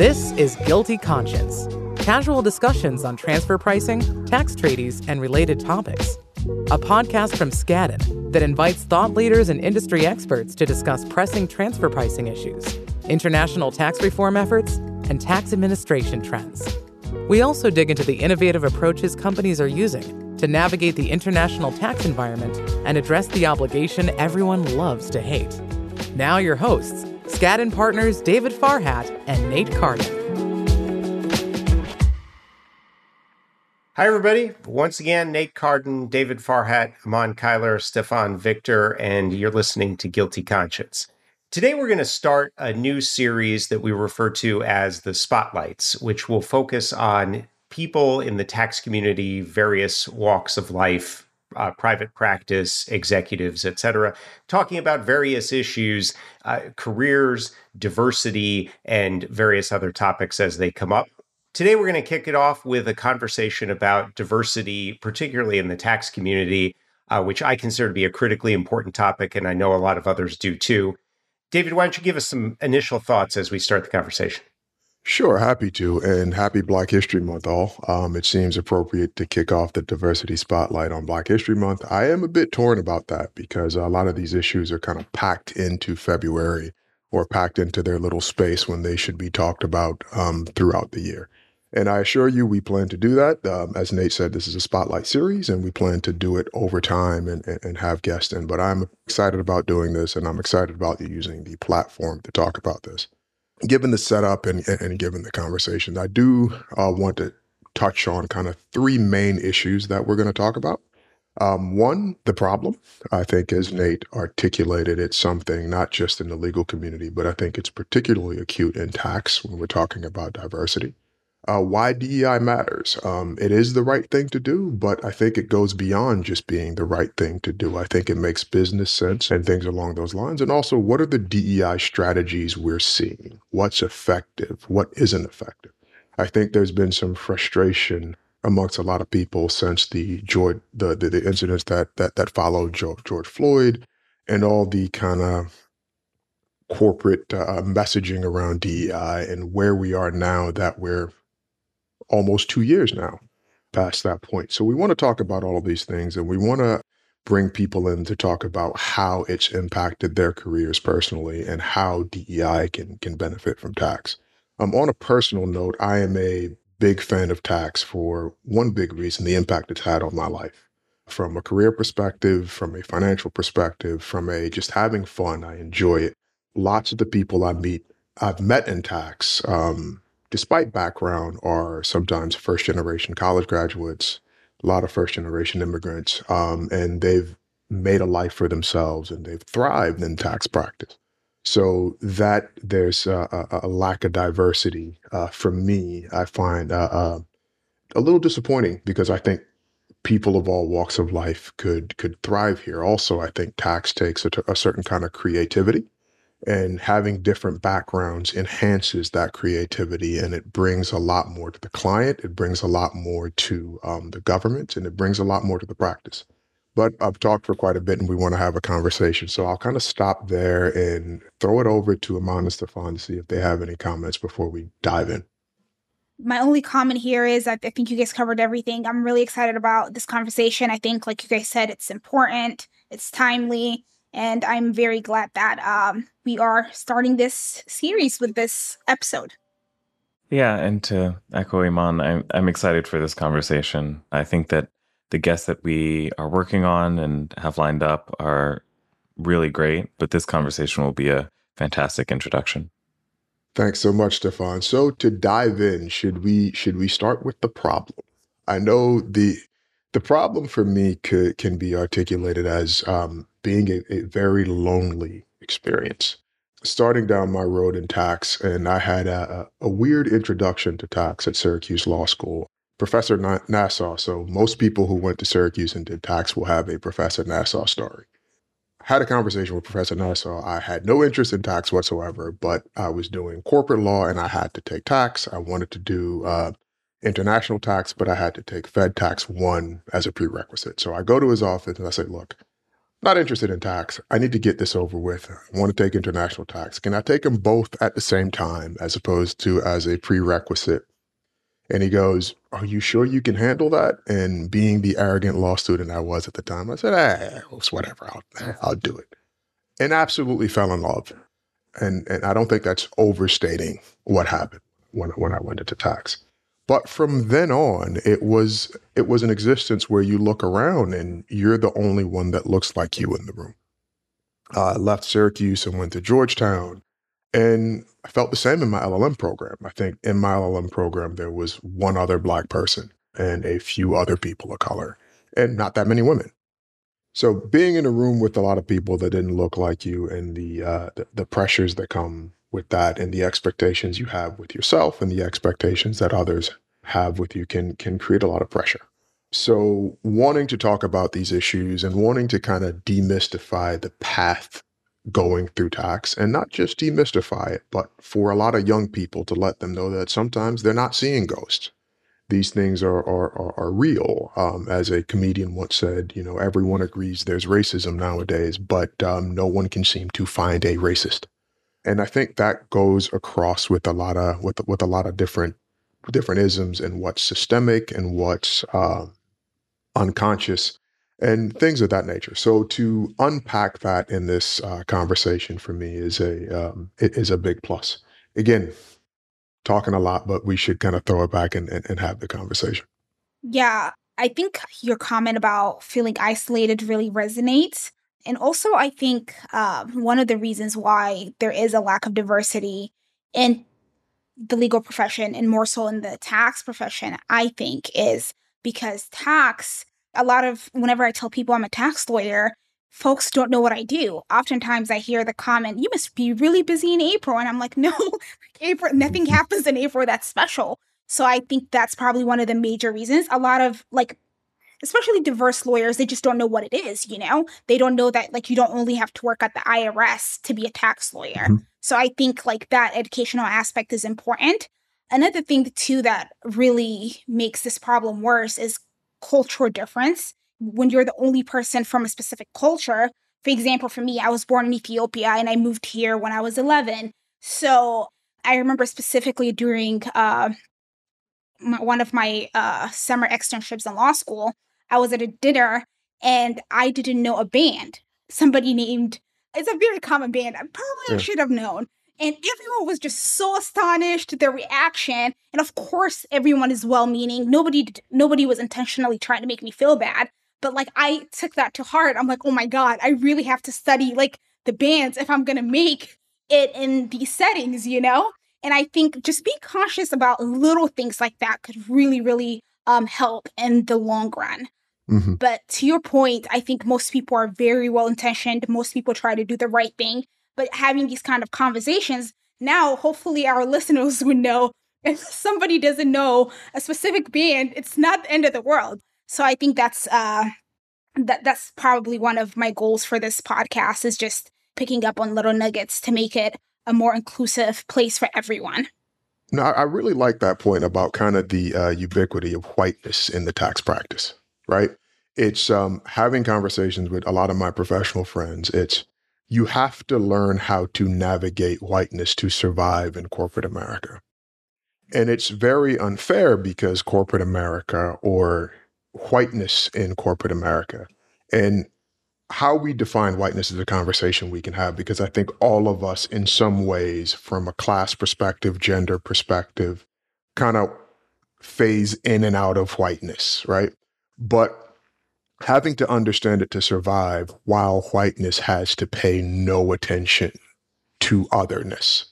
This is GILTI Conscience casual discussions on transfer pricing, tax treaties, and related topics. A podcast from Skadden that invites thought leaders and industry experts to discuss pressing transfer pricing issues, international tax reform efforts, and tax administration trends. We also dig into the innovative approaches companies are using to navigate the international tax environment and address the obligation everyone loves to hate. Now, your hosts, Skadden partners David Farhat and Nate Carden. Hi, everybody. Once again, Nate Carden, David Farhat, Eman Cuyler, Stefane Victor, and you're listening to GILTI Conscience. Today, we're going to start a new series that we refer to as the Spotlights, which will focus on people in the tax community, various walks of life, uh, private practice, executives, etc., talking about various issues, uh, careers, diversity, and various other topics as they come up. Today, we're going to kick it off with a conversation about diversity, particularly in the tax community, uh, which I consider to be a critically important topic, and I know a lot of others do too. David, why don't you give us some initial thoughts as we start the conversation? Sure, happy to. And happy Black History Month, all. Um, it seems appropriate to kick off the diversity spotlight on Black History Month. I am a bit torn about that because a lot of these issues are kind of packed into February or packed into their little space when they should be talked about um, throughout the year. And I assure you, we plan to do that. Um, as Nate said, this is a spotlight series, and we plan to do it over time and, and have guests in. But I'm excited about doing this, and I'm excited about using the platform to talk about this. Given the setup and, and given the conversation, I do uh, want to touch on kind of three main issues that we're going to talk about. Um, one, the problem. I think, as Nate articulated, it's something not just in the legal community, but I think it's particularly acute in tax when we're talking about diversity uh, why DEI matters. Um, it is the right thing to do, but I think it goes beyond just being the right thing to do. I think it makes business sense and things along those lines. And also, what are the DEI strategies we're seeing? What's effective? What isn't effective? I think there's been some frustration amongst a lot of people since the George, the, the, the incidents that that that followed George, George Floyd and all the kind of corporate uh, messaging around DEI and where we are now that we're almost two years now past that point. So we want to talk about all of these things and we want to bring people in to talk about how it's impacted their careers personally and how DEI can can benefit from tax. Um, on a personal note, I am a big fan of tax for one big reason, the impact it's had on my life. From a career perspective, from a financial perspective, from a just having fun, I enjoy it. Lots of the people I meet, I've met in tax, um, despite background, are sometimes first generation college graduates, a lot of first generation immigrants, um, and they've made a life for themselves and they've thrived in tax practice. So that there's a, a, a lack of diversity uh, for me, I find uh, uh, a little disappointing because I think people of all walks of life could could thrive here. Also, I think tax takes a, a certain kind of creativity and having different backgrounds enhances that creativity and it brings a lot more to the client it brings a lot more to um, the government and it brings a lot more to the practice. But i've talked for quite a bit and we want to have a conversation so i'll kind of stop there and throw it over to amanda and stefane to see if they have any comments before we dive in. My only comment here is I, I think you guys covered everything. I'm really excited about this conversation. I think like you guys said it's important it's timely and I'm very glad that um, we are starting this series with this episode. Yeah, and to echo Eman, I'm, I'm excited for this conversation. I think that the guests that we are working on and have lined up are really great, but this conversation will be a fantastic introduction. Thanks so much, Stefane. So to dive in, should we should we start with the problem? I know the the problem for me could, can be articulated as um, being a, a, very lonely experience. Starting down my road in tax, and I had a, a weird introduction to tax at Syracuse Law School. Professor Nassau. So most people who went to Syracuse and did tax will have a Professor Nassau story. Had a conversation with Professor Nassau. I had no interest in tax whatsoever, but I was doing corporate law and I had to take tax. I wanted to do uh, international tax, but I had to take Fed Tax 1 as a prerequisite. So I go to his office and I say, look, not interested in tax. I need to get this over with. I want to take international tax. Can I take them both at the same time as opposed to as a prerequisite? And he goes, Are you sure you can handle that? And being the arrogant law student I was at the time, I said, eh, it's whatever, I'll, I'll do it. And absolutely fell in love. And, and I don't think that's overstating what happened when, when I went into tax. But from then on, it was it was an existence where you look around and you're the only one that looks like you in the room. Uh, I left Syracuse and went to Georgetown, and I felt the same in my LLM program. I think in my LLM program there was one other black person and a few other people of color, and not that many women. So being in a room with a lot of people that didn't look like you, and the uh, the, the pressures that come with that and the expectations you have with yourself and the expectations that others have with you can can create a lot of pressure. So wanting to talk about these issues and wanting to kind of demystify the path going through tax and not just demystify it, but for a lot of young people to let them know that sometimes they're not seeing ghosts. These things are are, are, are real. Um, as a comedian once said, you know, everyone agrees there's racism nowadays, but um, no one can seem to find a racist and I think that goes across with a lot of with with a lot of different different isms and what's systemic and what's uh, unconscious and things of that nature. So to unpack that in this uh, conversation for me is a um, it is a big plus. Again, talking a lot, but we should kind of throw it back and, and, and have the conversation. Yeah, I think your comment about feeling isolated really resonates and also, I think uh, one of the reasons why there is a lack of diversity in the legal profession and more so in the tax profession, I think, is because tax, a lot of, whenever I tell people I'm a tax lawyer, folks don't know what I do. Oftentimes I hear the comment, you must be really busy in April. And I'm like, no, April, nothing happens in April that's special. So I think that's probably one of the major reasons. A lot of like especially diverse lawyers, they just don't know what it is, you know? They don't know that like you don't only have to work at the IRS to be a tax lawyer. Mm-hmm. So I think like that educational aspect is important. Another thing too that really makes this problem worse is cultural difference. When you're the only person from a specific culture, for example, for me, I was born in Ethiopia and I moved here when I was 11. So I remember specifically during uh, my, one of my uh, summer externships in law school, I was at a dinner and I didn't know a band. Somebody named, it's a very common band. I probably yeah. should have known. And everyone was just so astonished at their reaction. And of course, everyone is well meaning. Nobody, nobody was intentionally trying to make me feel bad. But like, I took that to heart. I'm like, oh my God, I really have to study like the bands if I'm going to make it in these settings, you know? And I think just be cautious about little things like that could really, really um, help in the long run. Mm-hmm. But to your point, I think most people are very well intentioned. Most people try to do the right thing. But having these kind of conversations, now hopefully our listeners would know if somebody doesn't know a specific band, it's not the end of the world. So I think that's uh that that's probably one of my goals for this podcast is just picking up on little nuggets to make it a more inclusive place for everyone. No, I really like that point about kind of the uh, ubiquity of whiteness in the tax practice, right? It's um, having conversations with a lot of my professional friends. It's you have to learn how to navigate whiteness to survive in corporate America. And it's very unfair because corporate America or whiteness in corporate America and how we define whiteness is a conversation we can have because I think all of us, in some ways, from a class perspective, gender perspective, kind of phase in and out of whiteness, right? But having to understand it to survive while whiteness has to pay no attention to otherness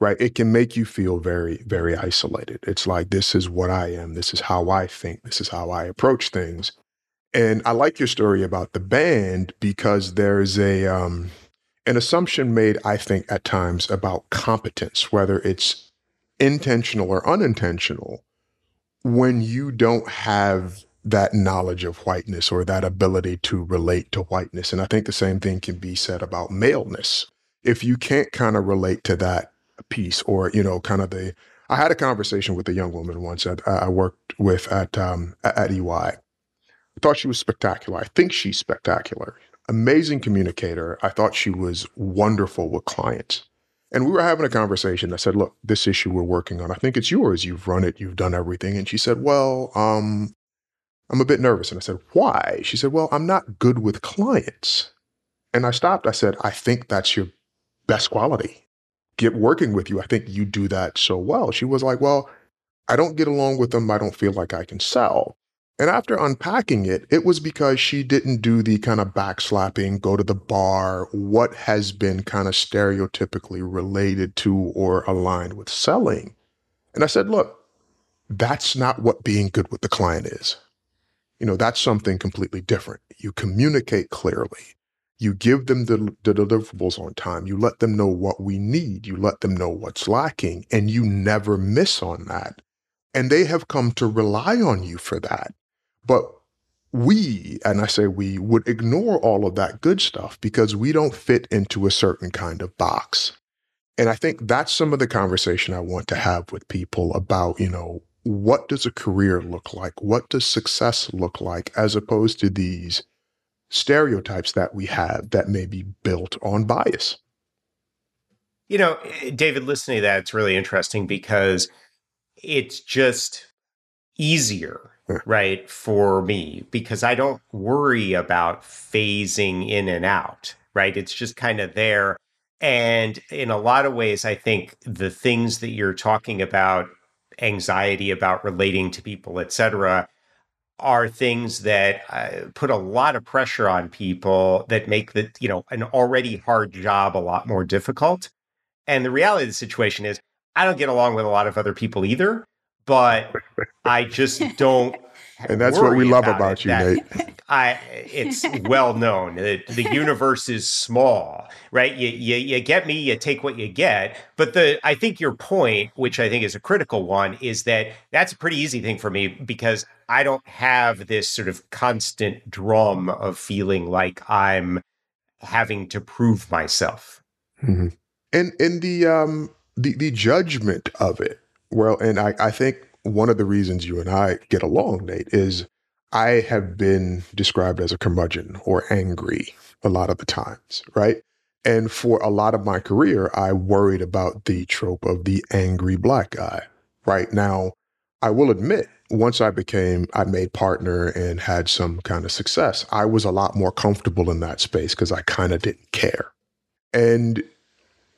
right? It can make you feel very very isolated. It's like this is what i am. This is how i think. This is how i approach things. And i like your story about the band because there's a um an assumption made i think at times about competence whether it's intentional or unintentional when you don't have that knowledge of whiteness or that ability to relate to whiteness. And I think the same thing can be said about maleness. If you can't kind of relate to that piece or, you know, kind of the, I had a conversation with a young woman once that I worked with at, um, at EY. I thought she was spectacular. I think she's spectacular. amazing communicator. I thought she was wonderful with clients. And we were having a conversation. I said, look, this issue we're working on, I think it's yours. You've run it, you've done everything. And she said, well, um, I'm a bit nervous. And I said, why? She said, well, I'm not good with clients. And I stopped. I said, I think that's your best quality. Get working with you. I think you do that so well. She was like, well, I don't get along with them. I don't feel like I can sell. And after unpacking it, it was because she didn't do the kind of backslapping, go to the bar, what has been kind of stereotypically related to or aligned with selling. And I said, look, that's not what being good with the client is. You know, that's something completely different. You communicate clearly. You give them the, the deliverables on time. You let them know what we need. You let them know what's lacking, and you never miss on that. And they have come to rely on you for that. But we, and I say we, would ignore all of that good stuff because we don't fit into a certain kind of box. And I think that's some of the conversation I want to have with people about, you know, what does a career look like? What does success look like as opposed to these stereotypes that we have that may be built on bias? You know, David, listening to that, it's really interesting because it's just easier right, for me because I don't worry about phasing in and out, right? It's just kind of there. And in a lot of ways, I think the things that you're talking about, anxiety about relating to people, etc., are things that uh, put a lot of pressure on people that make the, you know, an already hard job a lot more difficult. And the reality of the situation is I don't get along with a lot of other people either but I just don't. And that's what we love about, about you, Nate. I, it's well known that the universe is small, right? You, you, you get me, you take what you get. But the, I think your point, which I think is a critical one, is that that's a pretty easy thing for me because I don't have this sort of constant drum of feeling like I'm having to prove myself. Mm-hmm. And in the um the the judgment of it, well, and I, I think one of the reasons you and I get along, Nate, is I have been described as a curmudgeon or angry a lot of the times, right? And for a lot of my career, I worried about the trope of the angry black guy. Right now, I will admit, once I became, I made partner and had some kind of success, I was a lot more comfortable in that space because I kind of didn't care. And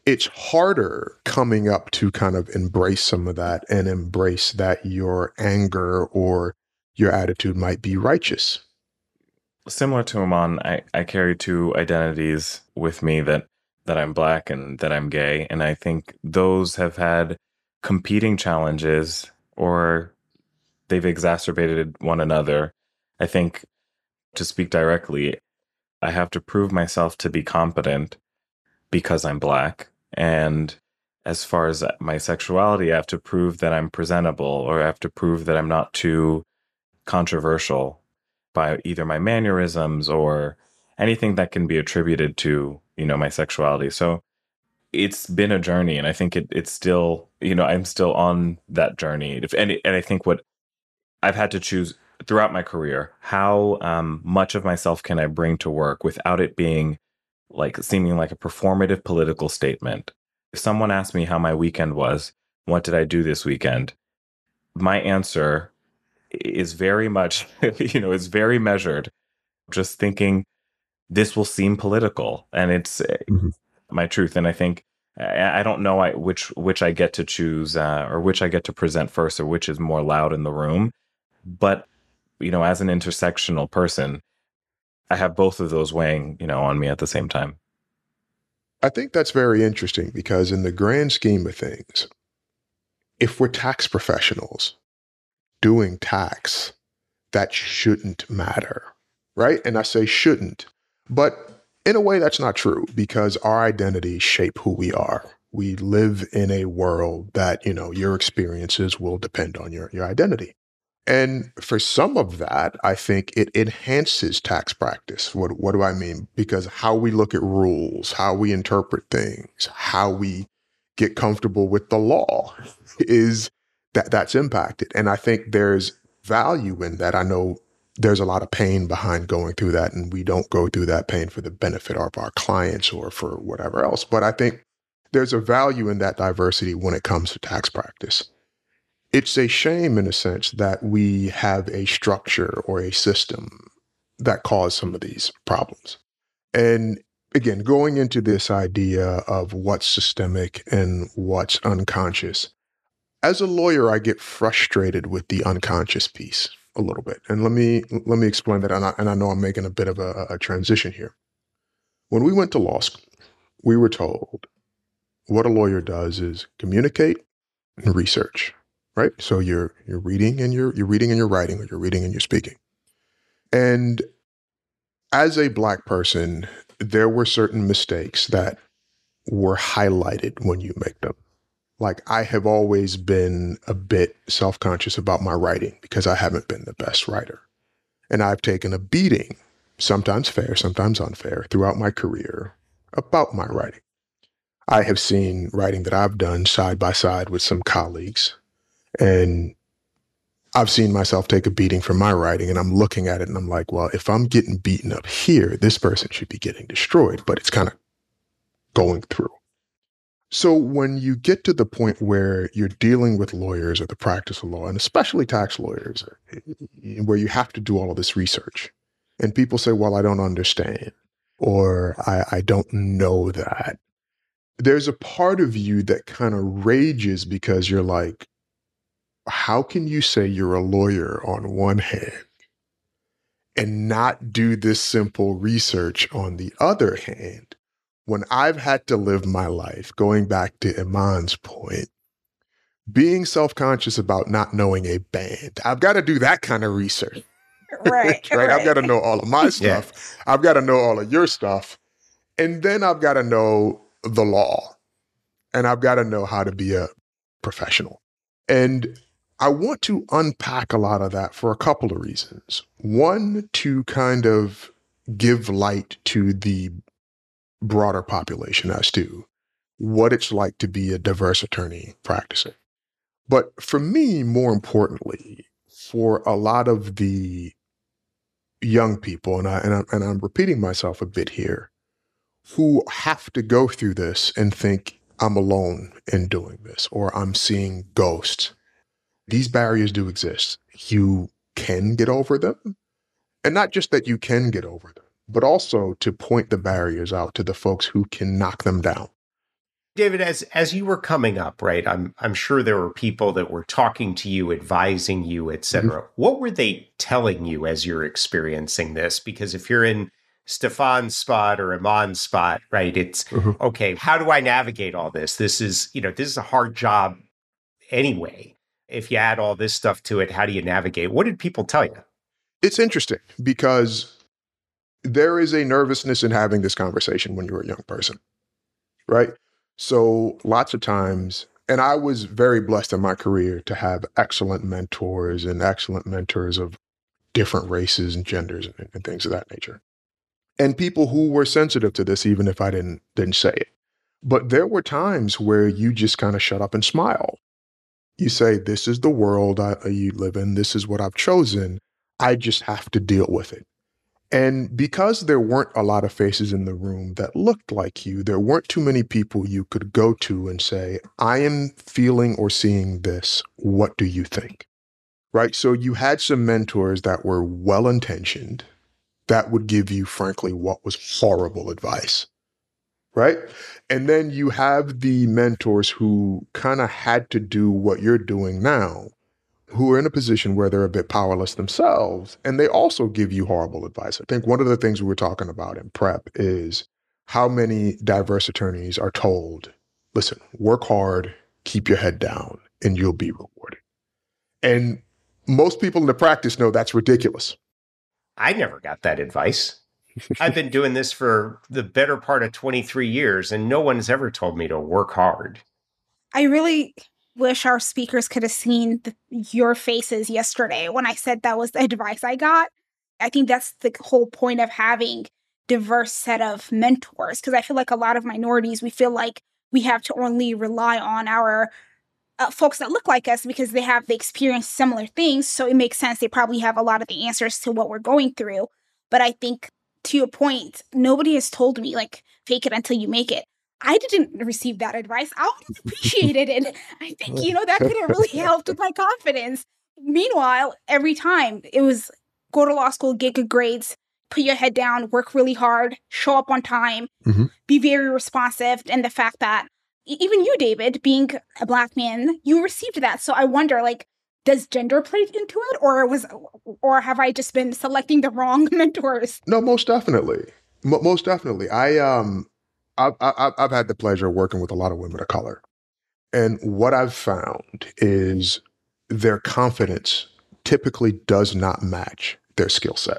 it's harder coming up to kind of embrace some of that and embrace that your anger or your attitude might be righteous. Similar to Eman, I, I carry two identities with me that that I'm black and that I'm gay. And I think those have had competing challenges or they've exacerbated one another. I think to speak directly, I have to prove myself to be competent because I'm black. And as far as my sexuality, I have to prove that I'm presentable or I have to prove that I'm not too controversial by either my mannerisms or anything that can be attributed to, you know, my sexuality. So it's been a journey and I think it, it's still, you know, I'm still on that journey. If, And, and I think what I've had to choose throughout my career, how um, much of myself can I bring to work without it being like seeming like a performative political statement. If someone asked me how my weekend was, what did I do this weekend? My answer is very much, you know, it's very measured. Just thinking this will seem political and it's eh, mm-hmm. my truth. And I think I don't know which which I get to choose uh, or which I get to present first or which is more loud in the room. But you know, as an intersectional person, I have both of those weighing, you know, on me at the same time. I think that's very interesting because in the grand scheme of things, if we're tax professionals doing tax, that shouldn't matter, right? And I say shouldn't, but in a way that's not true because our identities shape who we are. We live in a world that, you know, your experiences will depend on your, your identity. And for some of that, I think it enhances tax practice. What, what do I mean? Because how we look at rules, how we interpret things, how we get comfortable with the law is that that's impacted. And I think there's value in that. I know there's a lot of pain behind going through that. And we don't go through that pain for the benefit of our clients or for whatever else. But I think there's a value in that diversity when it comes to tax practice. It's a shame, in a sense, that we have a structure or a system that cause some of these problems. And again, going into this idea of what's systemic and what's unconscious, as a lawyer, I get frustrated with the unconscious piece a little bit. And let me let me explain that. And I, and I know I'm making a bit of a, a transition here. When we went to law school, we were told what a lawyer does is communicate and research, right? So you're you're reading and you're you're reading and you're writing, or you're reading and you're speaking. And as a black person, there were certain mistakes that were highlighted when you make them like I have always been a bit self conscious about my writing because I haven't been the best writer. And I've taken a beating, sometimes fair, sometimes unfair, throughout my career about my writing. I have seen writing that I've done side by side with some colleagues, and I've seen myself take a beating from my writing, and I'm looking at it and I'm like, well, if I'm getting beaten up here, this person should be getting destroyed, but it's kind of going through. So when you get to the point where you're dealing with lawyers or the practice of law, and especially tax lawyers, eh, where you have to do all of this research, and people say, well, I don't understand, or I, I don't know that, there's a part of you that kind of rages because you're like, how can you say you're a lawyer on one hand and not do this simple research on the other hand? when I've had to live my life, going back to Eman's point, being self conscious about not knowing a band, I've got to do that kind of research. Right. right? right? I've got to know all of my stuff. Yeah. I've got to know all of your stuff. And then I've got to know the law. And I've got to know how to be a professional. And I want to unpack a lot of that for a couple of reasons. One, to kind of give light to the broader population as to what it's like to be a diverse attorney practicing. But for me, more importantly, for a lot of the young people, and I and, I, and I'm repeating myself a bit here, who have to go through this and think I'm alone in doing this, or I'm seeing ghosts. These barriers do exist. You can get over them, and not just that you can get over them but also to point the barriers out to the folks who can knock them down. David, as as you were coming up, right? I'm I'm sure there were people that were talking to you, advising you, etc. Mm-hmm. What were they telling you as you're experiencing this? Because if you're in Stefane's spot or Eman's spot, right? It's mm-hmm. okay, how do I navigate all this? This is, you know, this is a hard job anyway. If you add all this stuff to it, how do you navigate? What did people tell you? It's interesting because there is a nervousness in having this conversation when you're a young person, right? So lots of times, and I was very blessed in my career to have excellent mentors and excellent mentors of different races and genders and, and things of that nature. And people who were sensitive to this, even if I didn't didn't say it. But there were times where you just kind of shut up and smile. You say, "This is the world I, uh, you live in. This is what I've chosen. I just have to deal with it." And because there weren't a lot of faces in the room that looked like you, there weren't too many people you could go to and say, I am feeling or seeing this. What do you think? Right. So you had some mentors that were well intentioned that would give you, frankly, what was horrible advice. Right. And then you have the mentors who kind of had to do what you're doing now who are in a position where they're a bit powerless themselves, and they also give you horrible advice. I think one of the things we were talking about in prep is how many diverse attorneys are told, listen, work hard, keep your head down, and you'll be rewarded. And most people in the practice know that's ridiculous. I never got that advice. I've been doing this for the better part of 23 years, and no one's ever told me to work hard. I really wish our speakers could have seen the, your faces yesterday when I said that was the advice I got. I think that's the whole point of having diverse set of mentors because I feel like a lot of minorities we feel like we have to only rely on our uh, folks that look like us because they have they experience similar things. So it makes sense. They probably have a lot of the answers to what we're going through. But I think to your point, nobody has told me like fake it until you make it. I didn't receive that advice. I would have appreciated it. I think, you know, that could have really helped with my confidence. Meanwhile, every time it was go to law school, get good grades, put your head down, work really hard, show up on time, mm-hmm. be very responsive. And the fact that even you, David, being a black man, you received that. So I wonder, like, does gender play into it, or was, or have I just been selecting the wrong mentors? No, most definitely, M- most definitely. I um, I've, I've I've had the pleasure of working with a lot of women of color, and what I've found is their confidence typically does not match their skill set.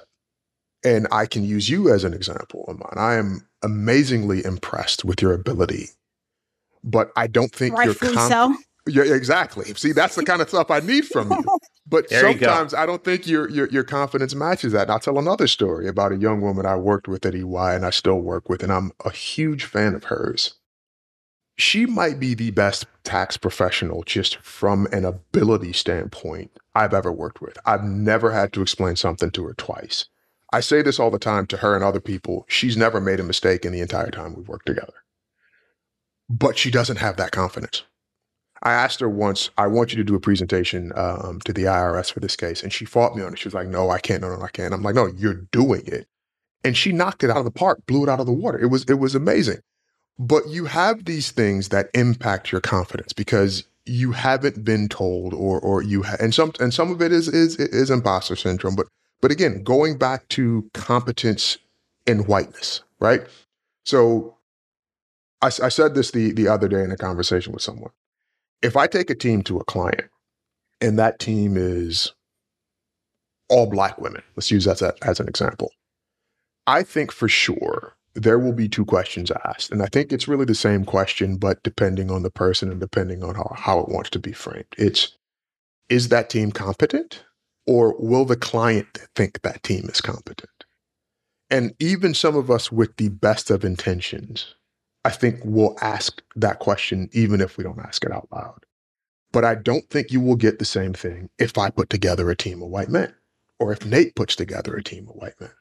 And I can use you as an example, Eman. I am amazingly impressed with your ability, but I don't think Rightfully you're so. Yeah, exactly. See, that's the kind of stuff I need from you. But there sometimes I don't think your, your your confidence matches that. And I'll tell another story about a young woman I worked with at EY and I still work with, and I'm a huge fan of hers. She might be the best tax professional just from an ability standpoint I've ever worked with. I've never had to explain something to her twice. I say this all the time to her and other people. She's never made a mistake in the entire time we've worked together. But she doesn't have that confidence. I asked her once, I want you to do a presentation um, to the IRS for this case. And she fought me on it. She was like, no, I can't. No, no, I can't. I'm like, no, you're doing it. And she knocked it out of the park, blew it out of the water. It was, it was amazing. But you have these things that impact your confidence because you haven't been told or, or you, ha- and some, and some of it is, is, is imposter syndrome, but but again, going back to competence and whiteness, right? So I, I said this the, the other day in a conversation with someone. If I take a team to a client and that team is all black women, let's use that as, as an example. I think for sure there will be two questions asked. And I think it's really the same question, but depending on the person and depending on how, how it wants to be framed. It's is that team competent? Or will the client think that team is competent? And even some of us with the best of intentions, I think we'll ask that question even if we don't ask it out loud. But I don't think you will get the same thing if I put together a team of white men or if Nate puts together a team of white men.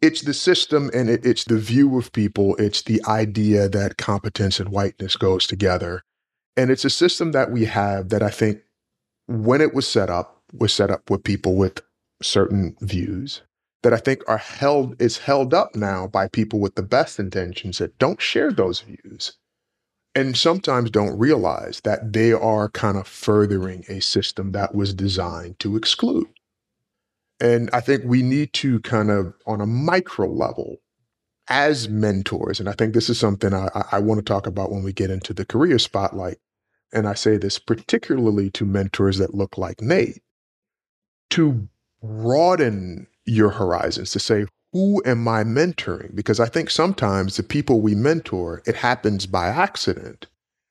It's the system and it, it's the view of people. It's the idea that competence and whiteness goes together. And it's a system that we have that I think when it was set up, was set up with people with certain views that I think are held is held up now by people with the best intentions that don't share those views and sometimes don't realize that they are kind of furthering a system that was designed to exclude. And I think we need to kind of on a micro level as mentors, and I think this is something I, I want to talk about when we get into the career spotlight. And I say this particularly to mentors that look like Nate to broaden your horizons to say, who am I mentoring? Because I think sometimes the people we mentor, it happens by accident.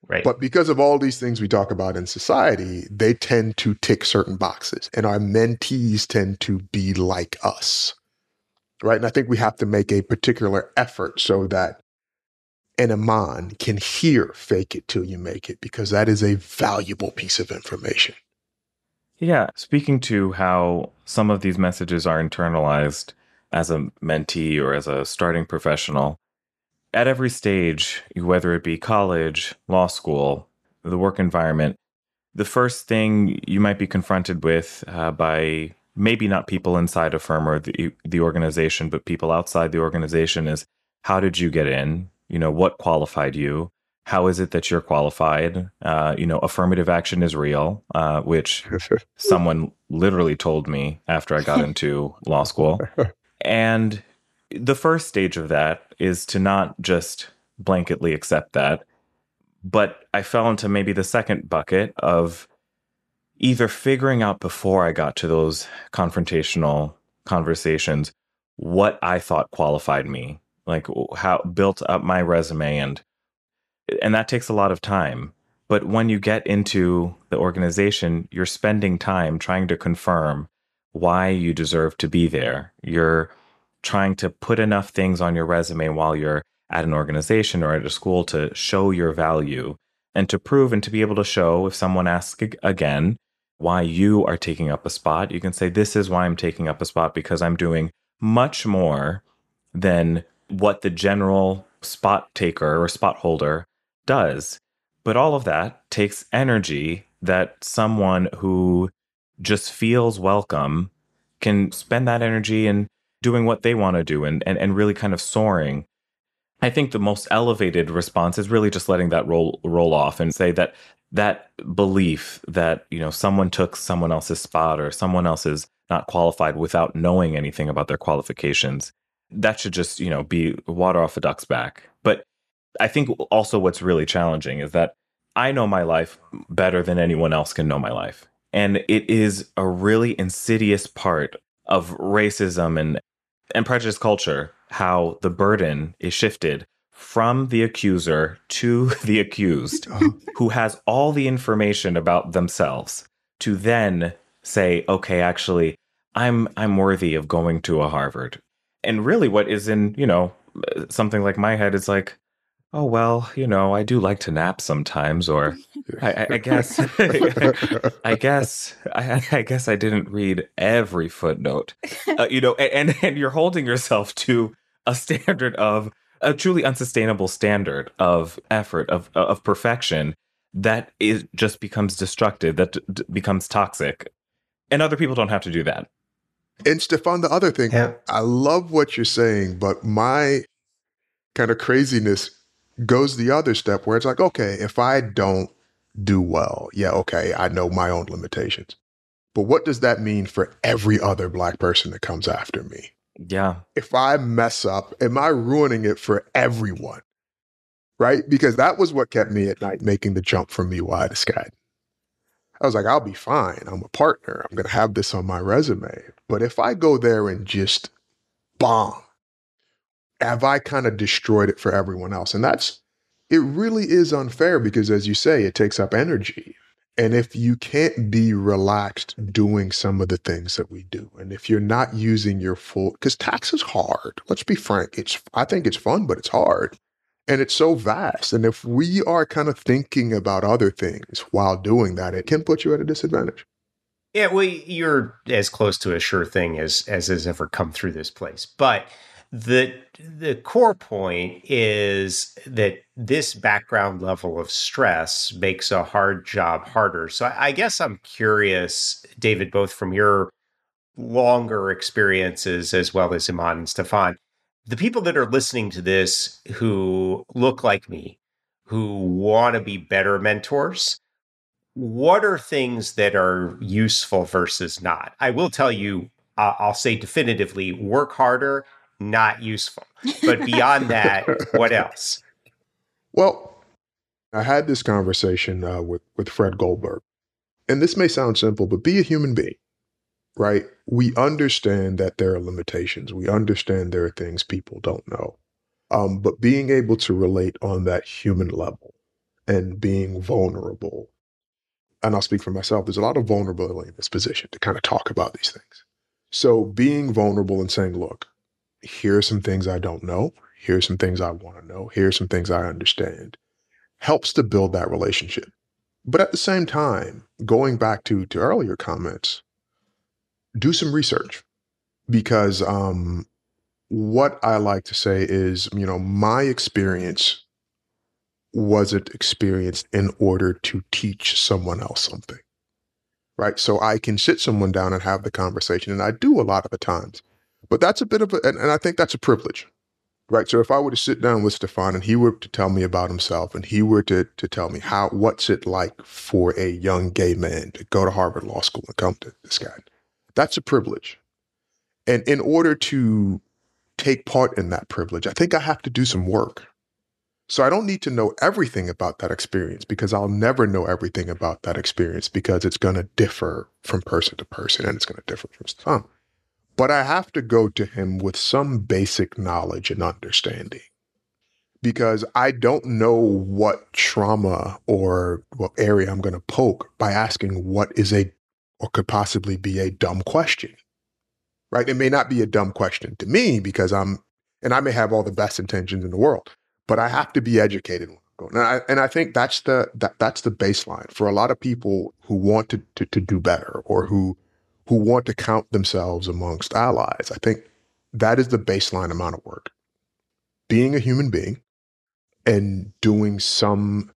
Right. But because of all these things we talk about in society, they tend to tick certain boxes, and our mentees tend to be like us. Right. And I think we have to make a particular effort so that an Eman can hear fake it till you make it, because that is a valuable piece of information. Yeah, speaking to how some of these messages are internalized as a mentee or as a starting professional, at every stage, whether it be college, law school, the work environment, the first thing you might be confronted with uh, by maybe not people inside a firm or the, the organization, but people outside the organization is how did you get in? You know, what qualified you? How is it that you're qualified? Uh, you know, affirmative action is real, uh, which someone literally told me after I got into law school. And the first stage of that is to not just blanketly accept that, but I fell into maybe the second bucket of either figuring out before I got to those confrontational conversations what I thought qualified me, like how built up my resume and and that takes a lot of time. But when you get into the organization, you're spending time trying to confirm why you deserve to be there. You're trying to put enough things on your resume while you're at an organization or at a school to show your value. and to prove and to be able to show if someone asks again why you are taking up a spot, you can say, This is why I'm taking up a spot because I'm doing much more than what the general spot taker or spot holder does. But all of that takes energy that someone who just feels welcome can spend that energy in doing what they want to do and, and, and really kind of soaring. I think the most elevated response is really just letting that roll roll off and say that that belief that you know someone took someone else's spot or someone else is not qualified without knowing anything about their qualifications that should just you know be water off a duck's back but i think also what's really challenging is that i know my life better than anyone else can know my life and it is a really insidious part of racism and and prejudice culture how the burden is shifted from the accuser to the accused uh-huh. who has all the information about themselves to then say okay actually i'm i'm worthy of going to a harvard and really what is in you know something like my head is like oh well you know i do like to nap sometimes or I, I, guess i guess I, I, guess i didn't read every footnote. Uh, you know and and you're holding yourself to a standard of a truly unsustainable standard of effort of of perfection that is just becomes destructive that d- becomes toxic. And other people don't have to do that. And Stefane, the other thing, yeah. I love what you're saying, but my kind of craziness goes the other step where it's like, okay, if I don't do well, yeah, okay, I know my own limitations. But what does that mean for every other black person that comes after me? Yeah. If I mess up, am I ruining it for everyone? Right? Because that was what kept me at night making the jump from Miwa to Skadden. I was like, I'll be fine. I'm a partner. I'm going to have this on my resume. But if I go there and just bomb, have I kind of destroyed it for everyone else? And that's, it really is unfair because, as you say, it takes up energy. And if you can't be relaxed doing some of the things that we do, and if you're not using your full, because tax is hard. Let's be frank. It's, I think it's fun, but it's hard and it's so vast. And if we are kind of thinking about other things while doing that, it can put you at a disadvantage. Yeah, well, you're as close to a sure thing as as has ever come through this place. But the the core point is that this background level of stress makes a hard job harder. So I, I guess I'm curious, David, both from your longer experiences as well as Eman and Stefane, the people that are listening to this who look like me, who want to be better mentors, what are things that are useful versus not? I will tell you, uh, I'll say definitively work harder, not useful. But beyond that, what else? Well, I had this conversation uh, with, with Fred Goldberg. And this may sound simple, but be a human being right? We understand that there are limitations. We understand there are things people don't know. Um, but being able to relate on that human level and being vulnerable, and I'll speak for myself, there's a lot of vulnerability in this position to kind of talk about these things. So being vulnerable and saying, look, here are some things I don't know. Here's some things I want to know. Here's some things I understand helps to build that relationship. But at the same time, going back to, to earlier comments, do some research because um, what I like to say is, you know, my experience wasn't experienced in order to teach someone else something. Right. So I can sit someone down and have the conversation, and I do a lot of the times. But that's a bit of a, and, and I think that's a privilege. Right. So if I were to sit down with Stefane and he were to tell me about himself and he were to, to tell me how, what's it like for a young gay man to go to Harvard Law School and come to this guy, that's a privilege. And in order to take part in that privilege, I think I have to do some work. So I don't need to know everything about that experience because I'll never know everything about that experience because it's going to differ from person to person and it's going to differ from some. But I have to go to him with some basic knowledge and understanding because I don't know what trauma or what area I'm going to poke by asking what is a or could possibly be a dumb question. Right? It may not be a dumb question to me because I'm, and I may have all the best intentions in the world, but I have to be educated And I, and I think that's the that, that's the baseline for a lot of people who want to, to to do better or who who want to count themselves amongst allies. I think that is the baseline amount of work. Being a human being and doing some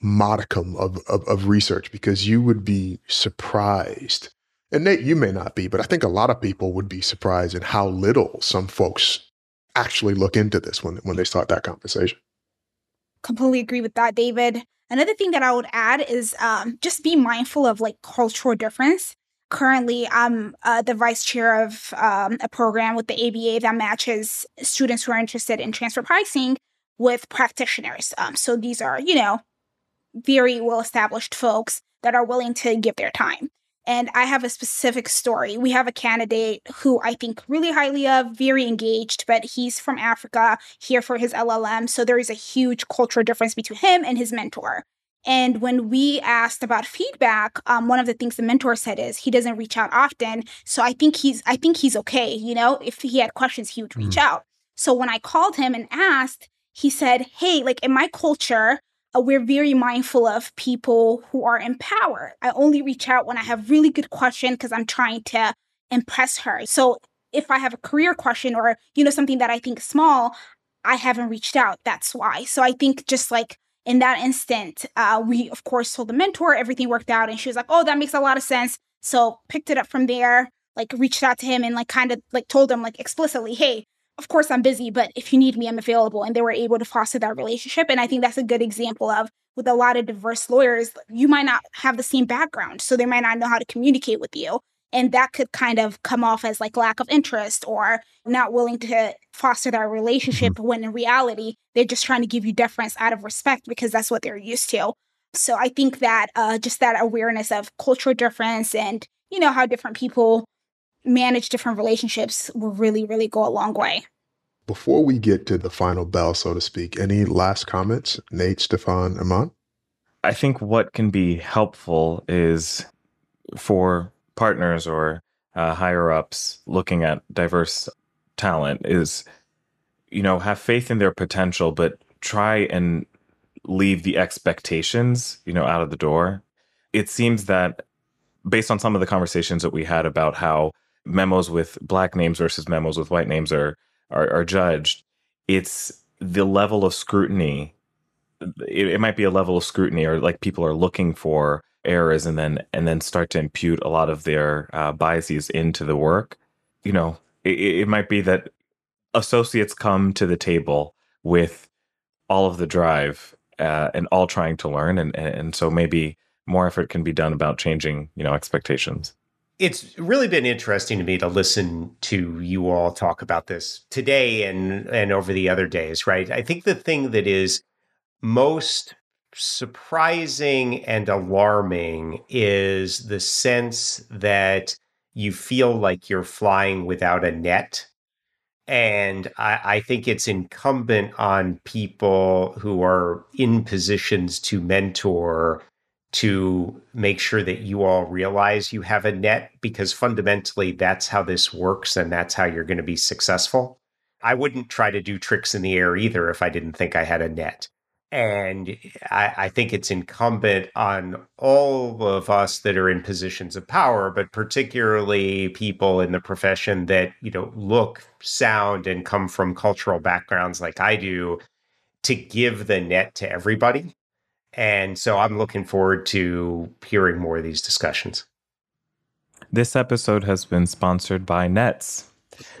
modicum of, of, of research because you would be surprised. And Nate, you may not be, but I think a lot of people would be surprised in how little some folks actually look into this when, when they start that conversation. Completely agree with that, David. Another thing that I would add is um, just be mindful of like cultural difference. Currently, I'm uh, the vice chair of um, a program with the ABA that matches students who are interested in transfer pricing with practitioners. Um, so these are, you know, very well established folks that are willing to give their time. And I have a specific story. We have a candidate who I think really highly of, very engaged, but he's from Africa, here for his LLM. So there is a huge cultural difference between him and his mentor. And when we asked about feedback, um, one of the things the mentor said is he doesn't reach out often. So I think he's I think he's okay. You know, if he had questions, he would reach mm. out. So when I called him and asked, he said, "Hey, like in my culture, uh, we're very mindful of people who are in power. I only reach out when I have really good question because I'm trying to impress her. So if I have a career question or you know something that I think small, I haven't reached out. That's why. So I think just like in that instant, uh, we of course told the mentor everything worked out, and she was like, "Oh, that makes a lot of sense." So picked it up from there, like reached out to him and like kind of like told him like explicitly, "Hey, of course I'm busy, but if you need me, I'm available. And they were able to foster that relationship. And I think that's a good example of with a lot of diverse lawyers, you might not have the same background. So they might not know how to communicate with you. And that could kind of come off as like lack of interest or not willing to foster that relationship mm-hmm. when in reality, they're just trying to give you deference out of respect because that's what they're used to. So I think that uh, just that awareness of cultural difference and, you know, how different people manage different relationships will really, really go a long way. Before we get to the final bell, so to speak, any last comments? Nate, Stefane, Eman? I think what can be helpful is for partners or uh, higher ups looking at diverse talent is, you know, have faith in their potential, but try and leave the expectations, you know, out of the door. It seems that based on some of the conversations that we had about how memos with black names versus memos with white names are are, are judged. It's the level of scrutiny. It, it might be a level of scrutiny, or like people are looking for errors, and then and then start to impute a lot of their uh, biases into the work. You know, it, it might be that associates come to the table with all of the drive uh, and all trying to learn, and and so maybe more effort can be done about changing you know expectations. It's really been interesting to me to listen to you all talk about this today and and over the other days, right? I think the thing that is most surprising and alarming is the sense that you feel like you're flying without a net. And I, I, think it's incumbent on people who are in positions to mentor to make sure that you all realize you have a net because fundamentally that's how this works and that's how you're going to be successful. I wouldn't try to do tricks in the air either if I didn't think I had a net. And I, I, think it's incumbent on all of us that are in positions of power, but particularly people in the profession that, you know, look, sound, and come from cultural backgrounds like I do, to give the net to everybody and so I'm looking forward to hearing more of these discussions. This episode has been sponsored by Nets.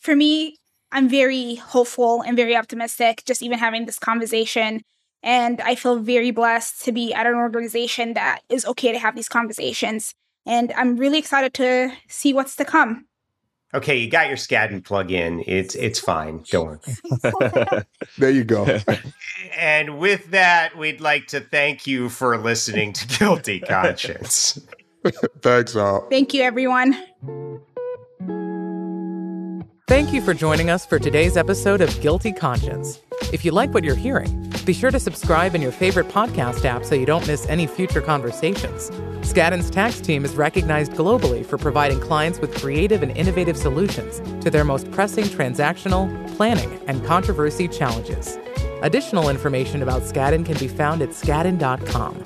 For me, I'm very hopeful and very optimistic just even having this conversation. And I feel very blessed to be at an organization that is okay to have these conversations. And I'm really excited to see what's to come. Okay, you got your Skadden plug in. It's it's fine. Go on. there you go. and with that, we'd like to thank you for listening to GILTI Conscience. Thanks, all. Thank you, everyone. Thank you for joining us for today's episode of GILTI Conscience. If you like what you're hearing, Be sure to subscribe in your favorite podcast app so you don't miss any future conversations. Skadden's tax team is recognized globally for providing clients with creative and innovative solutions to their most pressing transactional, planning, and controversy challenges. Additional information about Skadden can be found at skadden.com.